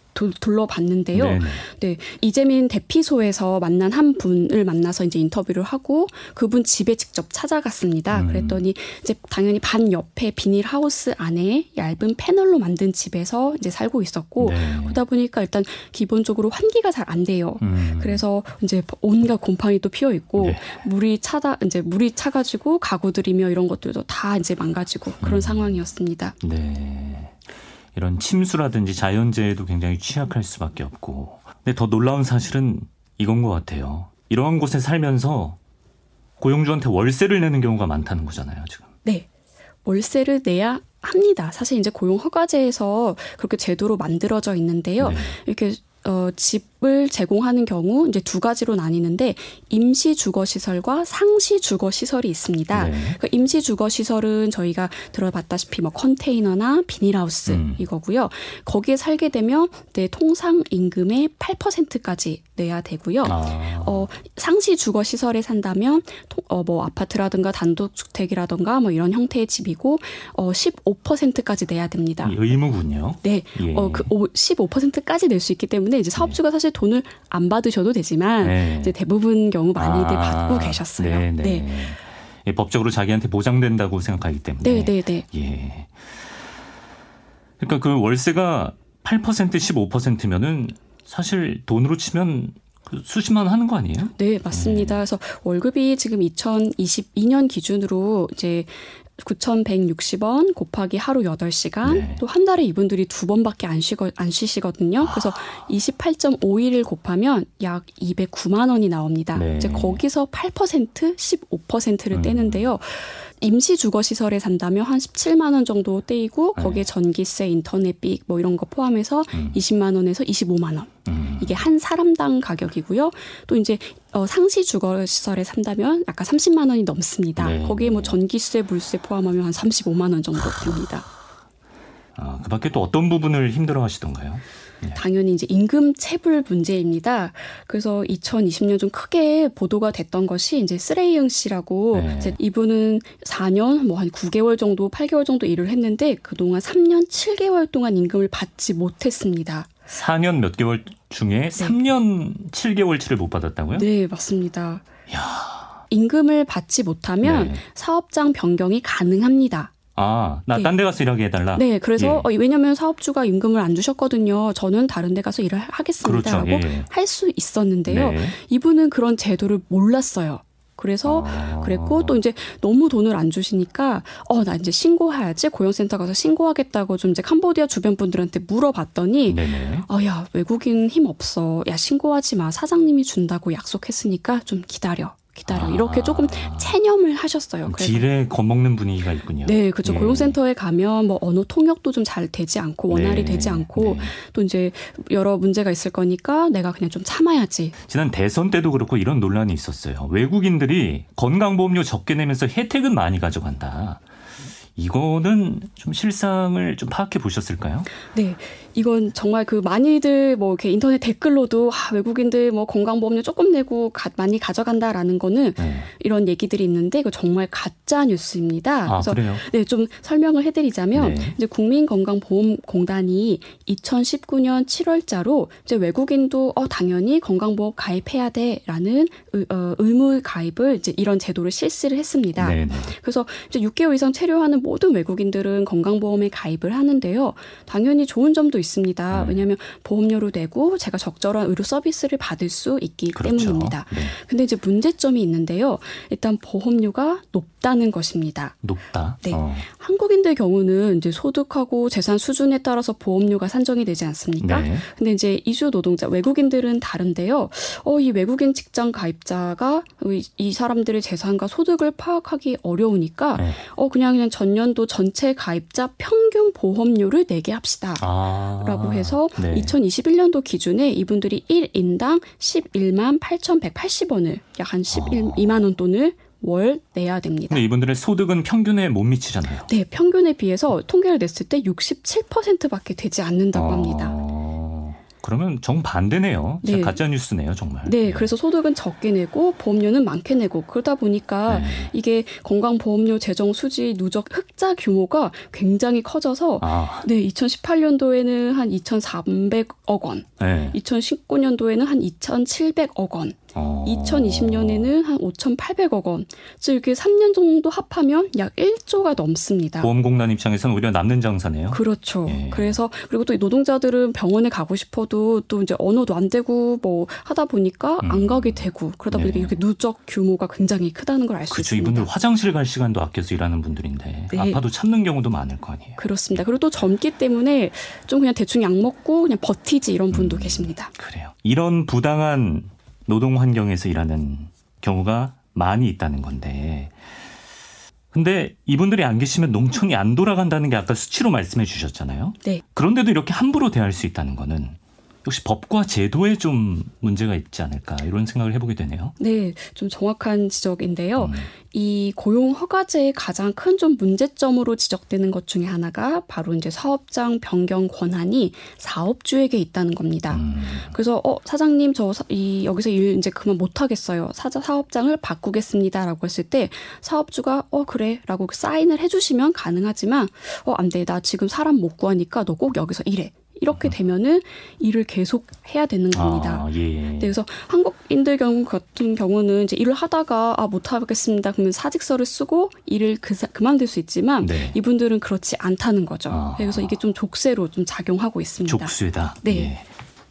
둘러봤는데요. 네네. 네. 이재민 대피소에서 만난 한 분을 만나서 이제 인터뷰를 하고 그분 집에 직접 찾아갔습니다. 음. 그랬더니 이제 당연히 반 옆에 비닐 하우스 안에 얇은 패널로 만든 집에서 이제 살고 있었고 네. 그러다 보니까 일단 기본적으로 환기가 잘 안 돼요. 음. 그래서 이제 온갖 곰팡이 도 피어 있고 네. 물이 차다 이제 물이 차가지고 가구들이며 이런 것들도 다 이제 망가지고 그런 음. 상황이었습니다. 네. 이런 침수라든지 자연재해도 굉장히 취약할 수밖에 없고. 근데 더 놀라운 사실은 이건 것 같아요. 이러한 곳에 살면서 고용주한테 월세를 내는 경우가 많다는 거잖아요, 지금. 네. 월세를 내야 합니다. 사실 이제 고용 허가제에서 그렇게 제도로 만들어져 있는데요. 네. 이렇게 어, 집을 제공하는 경우 이제 두 가지로 나뉘는데 임시 주거 시설과 상시 주거 시설이 있습니다. 네. 그 임시 주거 시설은 저희가 들어봤다시피 뭐 컨테이너나 비닐하우스 음. 이거고요. 거기에 살게 되면 내 통상 임금의 8%까지 내야 되고요. 아. 어, 상시 주거 시설에 산다면 어, 뭐 아파트라든가 단독주택이라든가 뭐 이런 형태의 집이고 어, 15%까지 내야 됩니다. 의무군요. 네, 예. 어, 그 15%까지 낼 수 있기 때문에 이제 사업주가 네. 사실 돈을 안 받으셔도 되지만 네. 이제 대부분 경우 많이들 아. 받고 계셨어요. 네. 네. 네. 예, 법적으로 자기한테 보장된다고 생각하기 때문에. 네, 네, 네. 예. 그러니까 그 월세가 8% 15%면은 사실 돈으로 치면 그 수십만 원 하는 거 아니에요? 네, 맞습니다. 네. 그래서 월급이 지금 2022년 기준으로 이제 9,160원 곱하기 하루 8시간 네. 또한 달에 이분들이 두 번밖에 안, 쉬거, 안 쉬시거든요. 그래서 28.5일을 곱하면 약 209만 원이 나옵니다. 네. 이제 거기서 8% 15%를 음. 떼는데요. 임시 주거 시설에 산다면 한 17만 원 정도 떼이고 네. 거기에 전기세, 인터넷비 뭐 이런 거 포함해서 음. 20만 원에서 25만 원. 음. 이게 한 사람당 가격이고요. 또 이제 어, 상시 주거 시설에 산다면 아까 30만 원이 넘습니다. 네. 거기에 뭐 전기세, 물세 포함하면 한 35만 원 정도 됩니다. 아, 그 밖에 또 어떤 부분을 힘들어 하시던가요? 네. 당연히 이제 임금 체불 문제입니다. 그래서 2020년 좀 크게 보도가 됐던 것이 이제 쓰레이영 씨라고 네. 이제 이분은 4년 뭐 한 9개월 정도 8개월 정도 일을 했는데 그동안 3년 7개월 동안 임금을 받지 못했습니다. 4년 몇 개월 중에 네. 3년 7개월치를 못 받았다고요? 네, 맞습니다. 야. 임금을 받지 못하면 네. 사업장 변경이 가능합니다. 아, 나 딴데 네. 가서 일하게 해달라. 네, 그래서 예. 어, 왜냐하면 사업주가 임금을 안 주셨거든요. 저는 다른 데 가서 일을 하겠습니다 라고 그렇죠. 예. 할수 있었는데요. 네. 이분은 그런 제도를 몰랐어요. 그래서 아. 그랬고 또 이제 너무 돈을 안 주시니까 어 나 이제 신고해야지 고용센터 가서 신고하겠다고 좀 이제 캄보디아 주변 분들한테 물어봤더니 어야 외국인 힘 없어 야 신고하지 마 사장님이 준다고 약속했으니까 좀 기다려 기다려. 아. 이렇게 조금 체념을 하셨어요. 딜에 겁먹는 분위기가 있군요. 네, 그렇죠. 예. 고용센터에 가면 뭐 언어 통역도 좀 잘 되지 않고 원활히 네. 되지 않고 네. 또 이제 여러 문제가 있을 거니까 내가 그냥 좀 참아야지. 지난 대선 때도 그렇고 이런 논란이 있었어요. 외국인들이 건강보험료 적게 내면서 혜택은 많이 가져간다. 이거는 좀 실상을 좀 파악해 보셨을까요? 네. 이건 정말 그 많이들 뭐 이렇게 인터넷 댓글로도 아, 외국인들 뭐 건강보험료 조금 내고 가, 많이 가져간다라는 거는 네. 이런 얘기들이 있는데 그 정말 가짜 뉴스입니다. 아, 그래서? 네, 좀 설명을 해드리자면 네. 이제 국민건강보험공단이 2019년 7월자로 이제 외국인도 어 당연히 건강보험 가입해야 돼라는 의, 어, 의무 가입을 이제 이런 제도를 실시를 했습니다. 네, 네. 그래서 이제 6개월 이상 체류하는 모든 외국인들은 건강보험에 가입을 하는데요. 당연히 좋은 점도 있 습니다. 음. 왜냐하면 보험료로 내고 제가 적절한 의료 서비스를 받을 수 있기 그렇죠. 때문입니다. 네. 근데 이제 문제점이 있는데요. 일단 보험료가 높다는 것입니다. 높다. 네. 어. 한국인들 경우는 이제 소득하고 재산 수준에 따라서 보험료가 산정이 되지 않습니까? 네. 근데 이제 이주 노동자 외국인들은 다른데요. 어, 이 외국인 직장 가입자가 이 사람들의 재산과 소득을 파악하기 어려우니까 네. 어 그냥 그냥 전년도 전체 가입자 평균 보험료를 내게 합시다. 아. 라고 해서 네. 2021년도 기준에 이분들이 1인당 11만 8,180원을 약 한 12만 원 돈을 월 내야 됩니다. 근데 이분들의 소득은 평균에 못 미치잖아요. 네, 평균에 비해서 통계를 냈을 때 67%밖에 되지 않는다고 어... 합니다. 그러면 정반대네요. 네. 가짜 뉴스네요, 정말. 네, 네, 그래서 소득은 적게 내고 보험료는 많게 내고 그러다 보니까 네. 이게 건강보험료 재정 수지 누적 흑자 규모가 굉장히 커져서 아. 네, 2018년도에는 한 2,400억 원, 네. 2019년도에는 한 2,700억 원, 어. 2020년에는 한 5,800억 원. 즉 이렇게 3년 정도 합하면 약 1조가 넘습니다. 보험공단 입장에서는 오히려 남는 장사네요. 그렇죠. 예. 그래서 그리고 또 노동자들은 병원에 가고 싶어도 또 이제 언어도 안 되고 뭐 하다 보니까 음. 안 가게 되고 그러다 보니까 네. 이렇게 누적 규모가 굉장히 크다는 걸 알 수 있습니다. 이분들 화장실 갈 시간도 아껴서 일하는 분들인데 네. 아파도 참는 경우도 많을 거 아니에요. 그렇습니다. 그리고 또 젊기 때문에 좀 그냥 대충 약 먹고 그냥 버티지 이런 분도 음. 계십니다. 그래요. 이런 부당한 노동 환경에서 일하는 경우가 많이 있다는 건데. 근데 이분들이 안 계시면 농촌이 안 돌아간다는 게 아까 수치로 말씀해 주셨잖아요. 네. 그런데도 이렇게 함부로 대할 수 있다는 거는 역시 법과 제도에 좀 문제가 있지 않을까 이런 생각을 해보게 되네요. 네, 좀 정확한 지적인데요. 음. 이 고용 허가제의 가장 큰 좀 문제점으로 지적되는 것 중에 하나가 바로 이제 사업장 변경 권한이 사업주에게 있다는 겁니다. 음. 그래서 어 사장님 저 이 여기서 일 이제 그만 못 하겠어요. 사자 사업장을 바꾸겠습니다라고 했을 때 사업주가 어 그래라고 사인을 해주시면 가능하지만 어 안 돼 나 지금 사람 못 구하니까 너 꼭 여기서 일해. 이렇게 되면은 일을 계속 해야 되는 겁니다. 아, 예. 네, 그래서 한국인들 경우 같은 경우는 이제 일을 하다가 아 못하겠습니다. 그러면 사직서를 쓰고 일을 그, 그만둘 수 있지만 네. 이분들은 그렇지 않다는 거죠. 아. 그래서 이게 좀 족쇄로 좀 작용하고 있습니다. 족쇄다. 네. 예.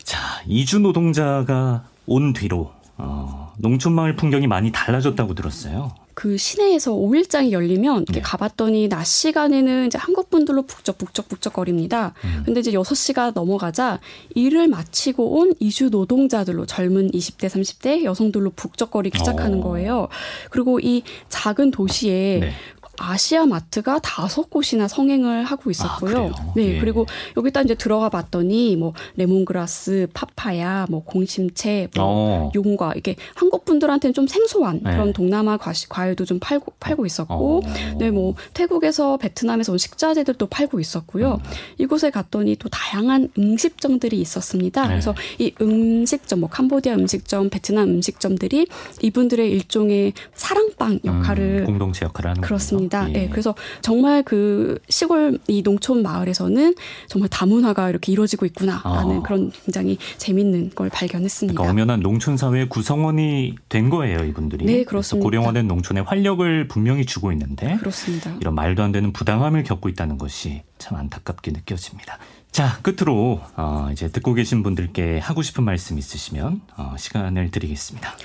자 이주 노동자가 온 뒤로 어, 농촌 마을 풍경이 많이 달라졌다고 들었어요. 그 시내에서 5일장이 열리면 이렇게 네. 가봤더니 낮 시간에는 이제 한국 분들로 북적 북적 북적거립니다. 음. 근데 이제 6시가 넘어가자 일을 마치고 온 이주 노동자들로 젊은 20대, 30대 여성들로 북적거리기 시작하는 어. 거예요. 그리고 이 작은 도시에 네. 아시아 마트가 다섯 곳이나 성행을 하고 있었고요. 아, 네, 예. 그리고 여기다 이제 들어가 봤더니 뭐 레몬그라스, 파파야, 뭐 공심채, 뭐 어. 용과 이게 한국 분들한테는 좀 생소한 네. 그런 동남아 과시, 과일도 좀 팔고 팔고 있었고, 어. 네, 뭐 태국에서 베트남에서 온 식자재들도 팔고 있었고요. 음. 이곳에 갔더니 또 다양한 음식점들이 있었습니다. 네. 그래서 이 음식점, 뭐 캄보디아 음식점, 베트남 음식점들이 이분들의 일종의 사랑방 역할을 음, 공동체 역할을 하는 그렇습니다. 있습니다. 예. 네, 그래서 정말 그 시골 이 농촌 마을에서는 정말 다문화가 이렇게 이루어지고 있구나라는 아. 그런 굉장히 재밌는 걸 발견했습니다. 그러니까 엄연한 농촌 사회 구성원이 된 거예요, 이분들이. 네, 그렇습니다. 고령화된 농촌에 활력을 분명히 주고 있는데 그렇습니다. 이런 말도 안 되는 부당함을 겪고 있다는 것이 참 안타깝게 느껴집니다. 자, 끝으로 어, 이제 듣고 계신 분들께 하고 싶은 말씀 있으시면 어, 시간을 드리겠습니다.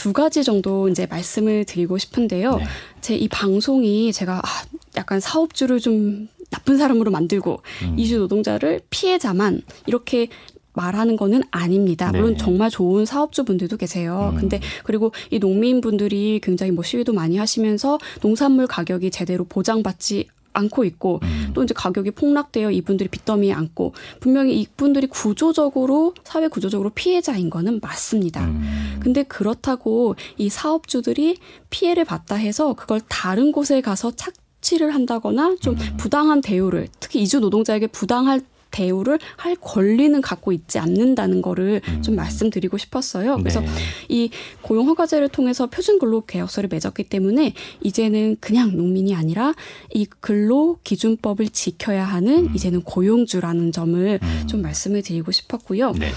두 가지 정도 이제 말씀을 드리고 싶은데요. 네. 제이 방송이 제가 아, 약간 사업주를 좀 나쁜 사람으로 만들고 음. 이주 노동자를 피해자만 이렇게 말하는 거는 아닙니다. 물론 네. 정말 좋은 사업주분들도 계세요. 음. 근데 그리고 이 농민분들이 굉장히 뭐 시위도 많이 하시면서 농산물 가격이 제대로 보장받지 않고 있고 음. 또 이제 가격이 폭락되어 이분들이 빚더미에 앉고 분명히 이분들이 구조적으로 사회 구조적으로 피해자인 거는 맞습니다. 음. 근데 그렇다고 이 사업주들이 피해를 봤다 해서 그걸 다른 곳에 가서 착취를 한다거나 좀 음. 부당한 대우를 특히 이주 노동자에게 부당할 대우를 할 권리는 갖고 있지 않는다는 거를 음. 좀 말씀드리고 싶었어요. 그래서 네. 이 고용 허가제를 통해서 표준 근로 계약서를 맺었기 때문에 이제는 그냥 농민이 아니라 이 근로 기준법을 지켜야 하는 음. 이제는 고용주라는 점을 음. 좀 말씀을 드리고 싶었고요. 네.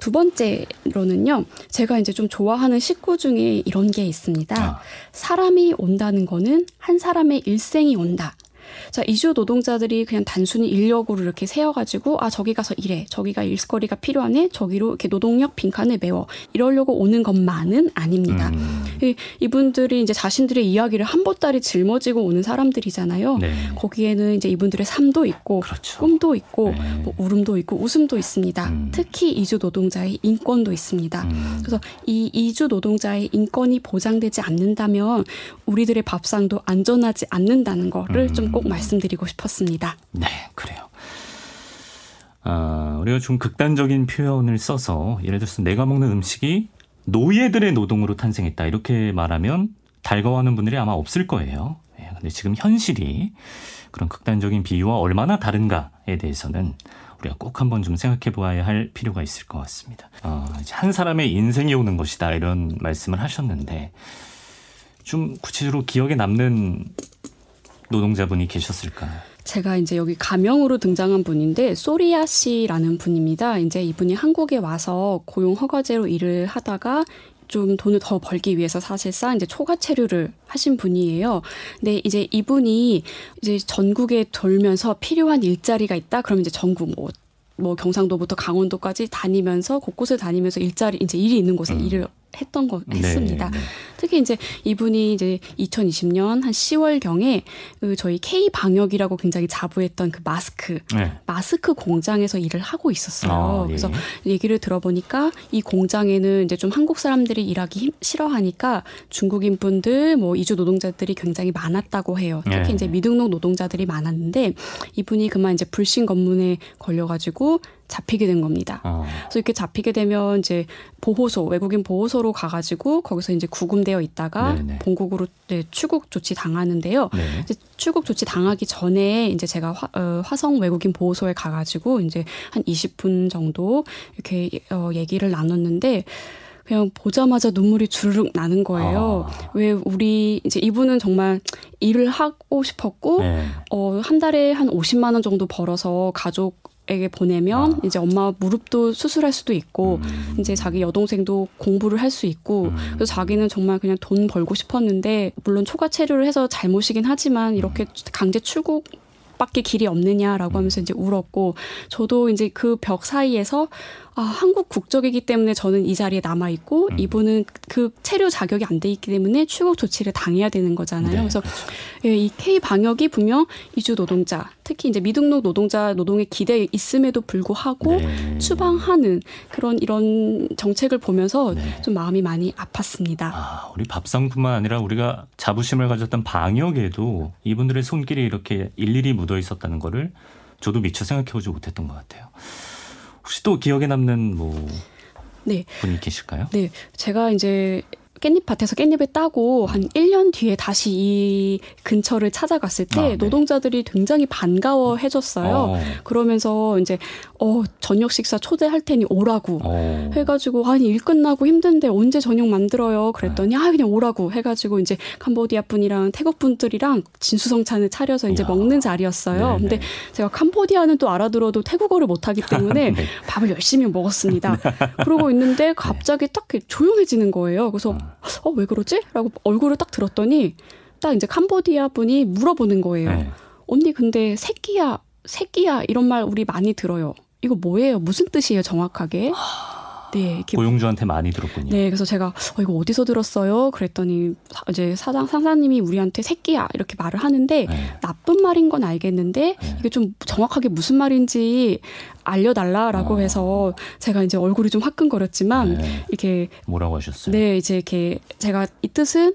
두 번째로는요. 제가 이제 좀 좋아하는 식구 중에 이런 게 있습니다. 아. 사람이 온다는 거는 한 사람의 일생이 온다. 자, 이주 노동자들이 그냥 단순히 인력으로 이렇게 세워가지고, 아, 저기 가서 일해. 저기가 일거리가 필요하네. 저기로 이렇게 노동력 빈칸을 메워. 이러려고 오는 것만은 아닙니다. 음. 이분들이 이제 자신들의 이야기를 한 보따리 짊어지고 오는 사람들이잖아요. 네. 거기에는 이제 이분들의 삶도 있고, 그렇죠. 꿈도 있고, 네. 뭐 울음도 있고, 웃음도 있습니다. 음. 특히 이주 노동자의 인권도 있습니다. 음. 그래서 이 이주 노동자의 인권이 보장되지 않는다면 우리들의 밥상도 안전하지 않는다는 거를 좀 꼭 음. 말씀드리고 싶었습니다. 네, 그래요. 아, 우리가 좀 극단적인 표현을 써서 예를 들어서 내가 먹는 음식이 노예들의 노동으로 탄생했다 이렇게 말하면 달가워하는 분들이 아마 없을 거예요. 예, 근데 지금 현실이 그런 극단적인 비유와 얼마나 다른가에 대해서는 우리가 꼭 한번 좀 생각해 보아야 할 필요가 있을 것 같습니다. 어, 한 사람의 인생이 오는 것이다 이런 말씀을 하셨는데 좀 구체적으로 기억에 남는 노동자분이 계셨을까요? 제가 이제 여기 가명으로 등장한 분인데 소리아 씨라는 분입니다. 이제 이분이 한국에 와서 고용 허가제로 일을 하다가 좀 돈을 더 벌기 위해서 사실상 이제 초과 체류를 하신 분이에요. 근데 이제 이분이 이제 전국에 돌면서 필요한 일자리가 있다. 그러면 이제 전국 뭐뭐 경상도부터 강원도까지 다니면서 곳곳을 다니면서 일자리 이제 일이 있는 곳에 음. 일을 했던 거 네, 했습니다. 네, 네. 특히 이제 이분이 이제 2020년 한 10월 경에 그 저희 K 방역이라고 굉장히 자부했던 그 마스크 네. 마스크 공장에서 일을 하고 있었어요. 아, 예. 그래서 얘기를 들어보니까 이 공장에는 이제 좀 한국 사람들이 일하기 힘, 싫어하니까 중국인 분들 뭐 이주 노동자들이 굉장히 많았다고 해요. 특히 네. 이제 미등록 노동자들이 많았는데 이분이 그만 이제 불신 검문에 걸려가지고 잡히게 된 겁니다. 어. 그래서 이렇게 잡히게 되면 이제 보호소 외국인 보호소로 가가지고 거기서 이제 구금 되어 있다가 네네. 본국으로 네, 출국 조치 당하는데요. 네. 이제 출국 조치 당하기 전에 이제 제가 화, 어, 화성 외국인 보호소에 가가지고 이제 한 20분 정도 이렇게 어, 얘기를 나눴는데. 그냥 보자마자 눈물이 주르륵 나는 거예요. 아. 왜 우리 이제 이분은 정말 일을 하고 싶었고 네. 어한 달에 한 50만 원 정도 벌어서 가족 에게 보내면 아. 이제 엄마 무릎도 수술할 수도 있고 음. 이제 자기 여동생도 공부를 할 수 있고 음. 그래서 자기는 정말 그냥 돈 벌고 싶었는데 물론 초과 체류를 해서 잘못이긴 하지만 이렇게 음. 강제 출국 밖에 길이 없느냐라고 하면서 음. 이제 울었고 저도 이제 그 벽 사이에서 아, 한국 국적이기 때문에 저는 이 자리에 남아 있고 음. 이분은 그 체류 자격이 안 돼 있기 때문에 출국 조치를 당해야 되는 거잖아요. 네, 그래서 그렇죠. 예, 이 K 방역이 분명 이주 노동자, 특히 이제 미등록 노동자 노동의 기대에 있음에도 불구하고 네. 추방하는 그런 이런 정책을 보면서 네. 좀 마음이 많이 아팠습니다. 아, 우리 밥상뿐만 아니라 우리가 자부심을 가졌던 방역에도 이분들의 손길이 이렇게 일일이 묻어 있었다는 거를 저도 미처 생각해 보지 못했던 것 같아요. 혹시 또 기억에 남는 뭐 네. 분이 계실까요? 네. 제가 이제 깻잎밭에서 깻잎을 따고 한 1년 뒤에 다시 이 근처를 찾아갔을 때 아, 네. 노동자들이 굉장히 반가워 해 줬어요. 어. 그러면서 이제 어 저녁 식사 초대할 테니 오라고 어. 해 가지고 아니 일 끝나고 힘든데 언제 저녁 만들어요? 그랬더니 아 그냥 오라고 해 가지고 이제 캄보디아 분이랑 태국 분들이랑 진수성찬을 차려서 이제 야. 먹는 자리였어요. 네네. 근데 제가 캄보디아는 또 알아들어도 태국어를 못 하기 때문에 네. 밥을 열심히 먹었습니다. 그러고 있는데 네. 갑자기 딱 조용해지는 거예요. 그래서 어. 어, 왜 그러지? 라고 얼굴을 딱 들었더니 딱 이제 캄보디아 분이 물어보는 거예요. 네. 언니 근데 새끼야, 새끼야 이런 말 우리 많이 들어요. 이거 뭐예요? 무슨 뜻이에요, 정확하게? 네, 고용주한테 많이 들었군요. 네, 그래서 제가 어, 이거 어디서 들었어요? 그랬더니 이제 사장 상사님이 우리한테 새끼야 이렇게 말을 하는데 네. 나쁜 말인 건 알겠는데 네. 이게 좀 정확하게 무슨 말인지 알려달라라고 어. 해서 제가 이제 얼굴이 좀 화끈거렸지만 네. 이렇게 뭐라고 하셨어요? 네, 이제 이렇게 제가 이 뜻은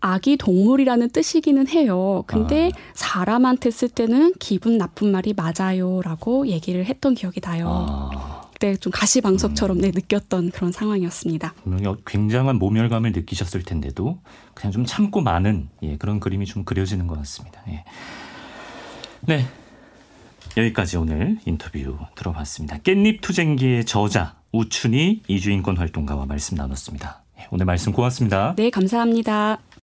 아기 동물이라는 뜻이기는 해요. 근데 아. 사람한테 쓸 때는 기분 나쁜 말이 맞아요라고 얘기를 했던 기억이 나요. 아. 그때 좀 가시방석처럼 음. 네, 느꼈던 그런 상황이었습니다. 분명히 굉장한 모멸감을 느끼셨을 텐데도 그냥 좀 참고 많은 예, 그런 그림이 좀 그려지는 것 같습니다. 예. 네. 여기까지 오늘 인터뷰 들어봤습니다. 깻잎 투쟁기의 저자 우춘희 이주인권 활동가와 말씀 나눴습니다. 예, 오늘 말씀 고맙습니다. 네, 감사합니다.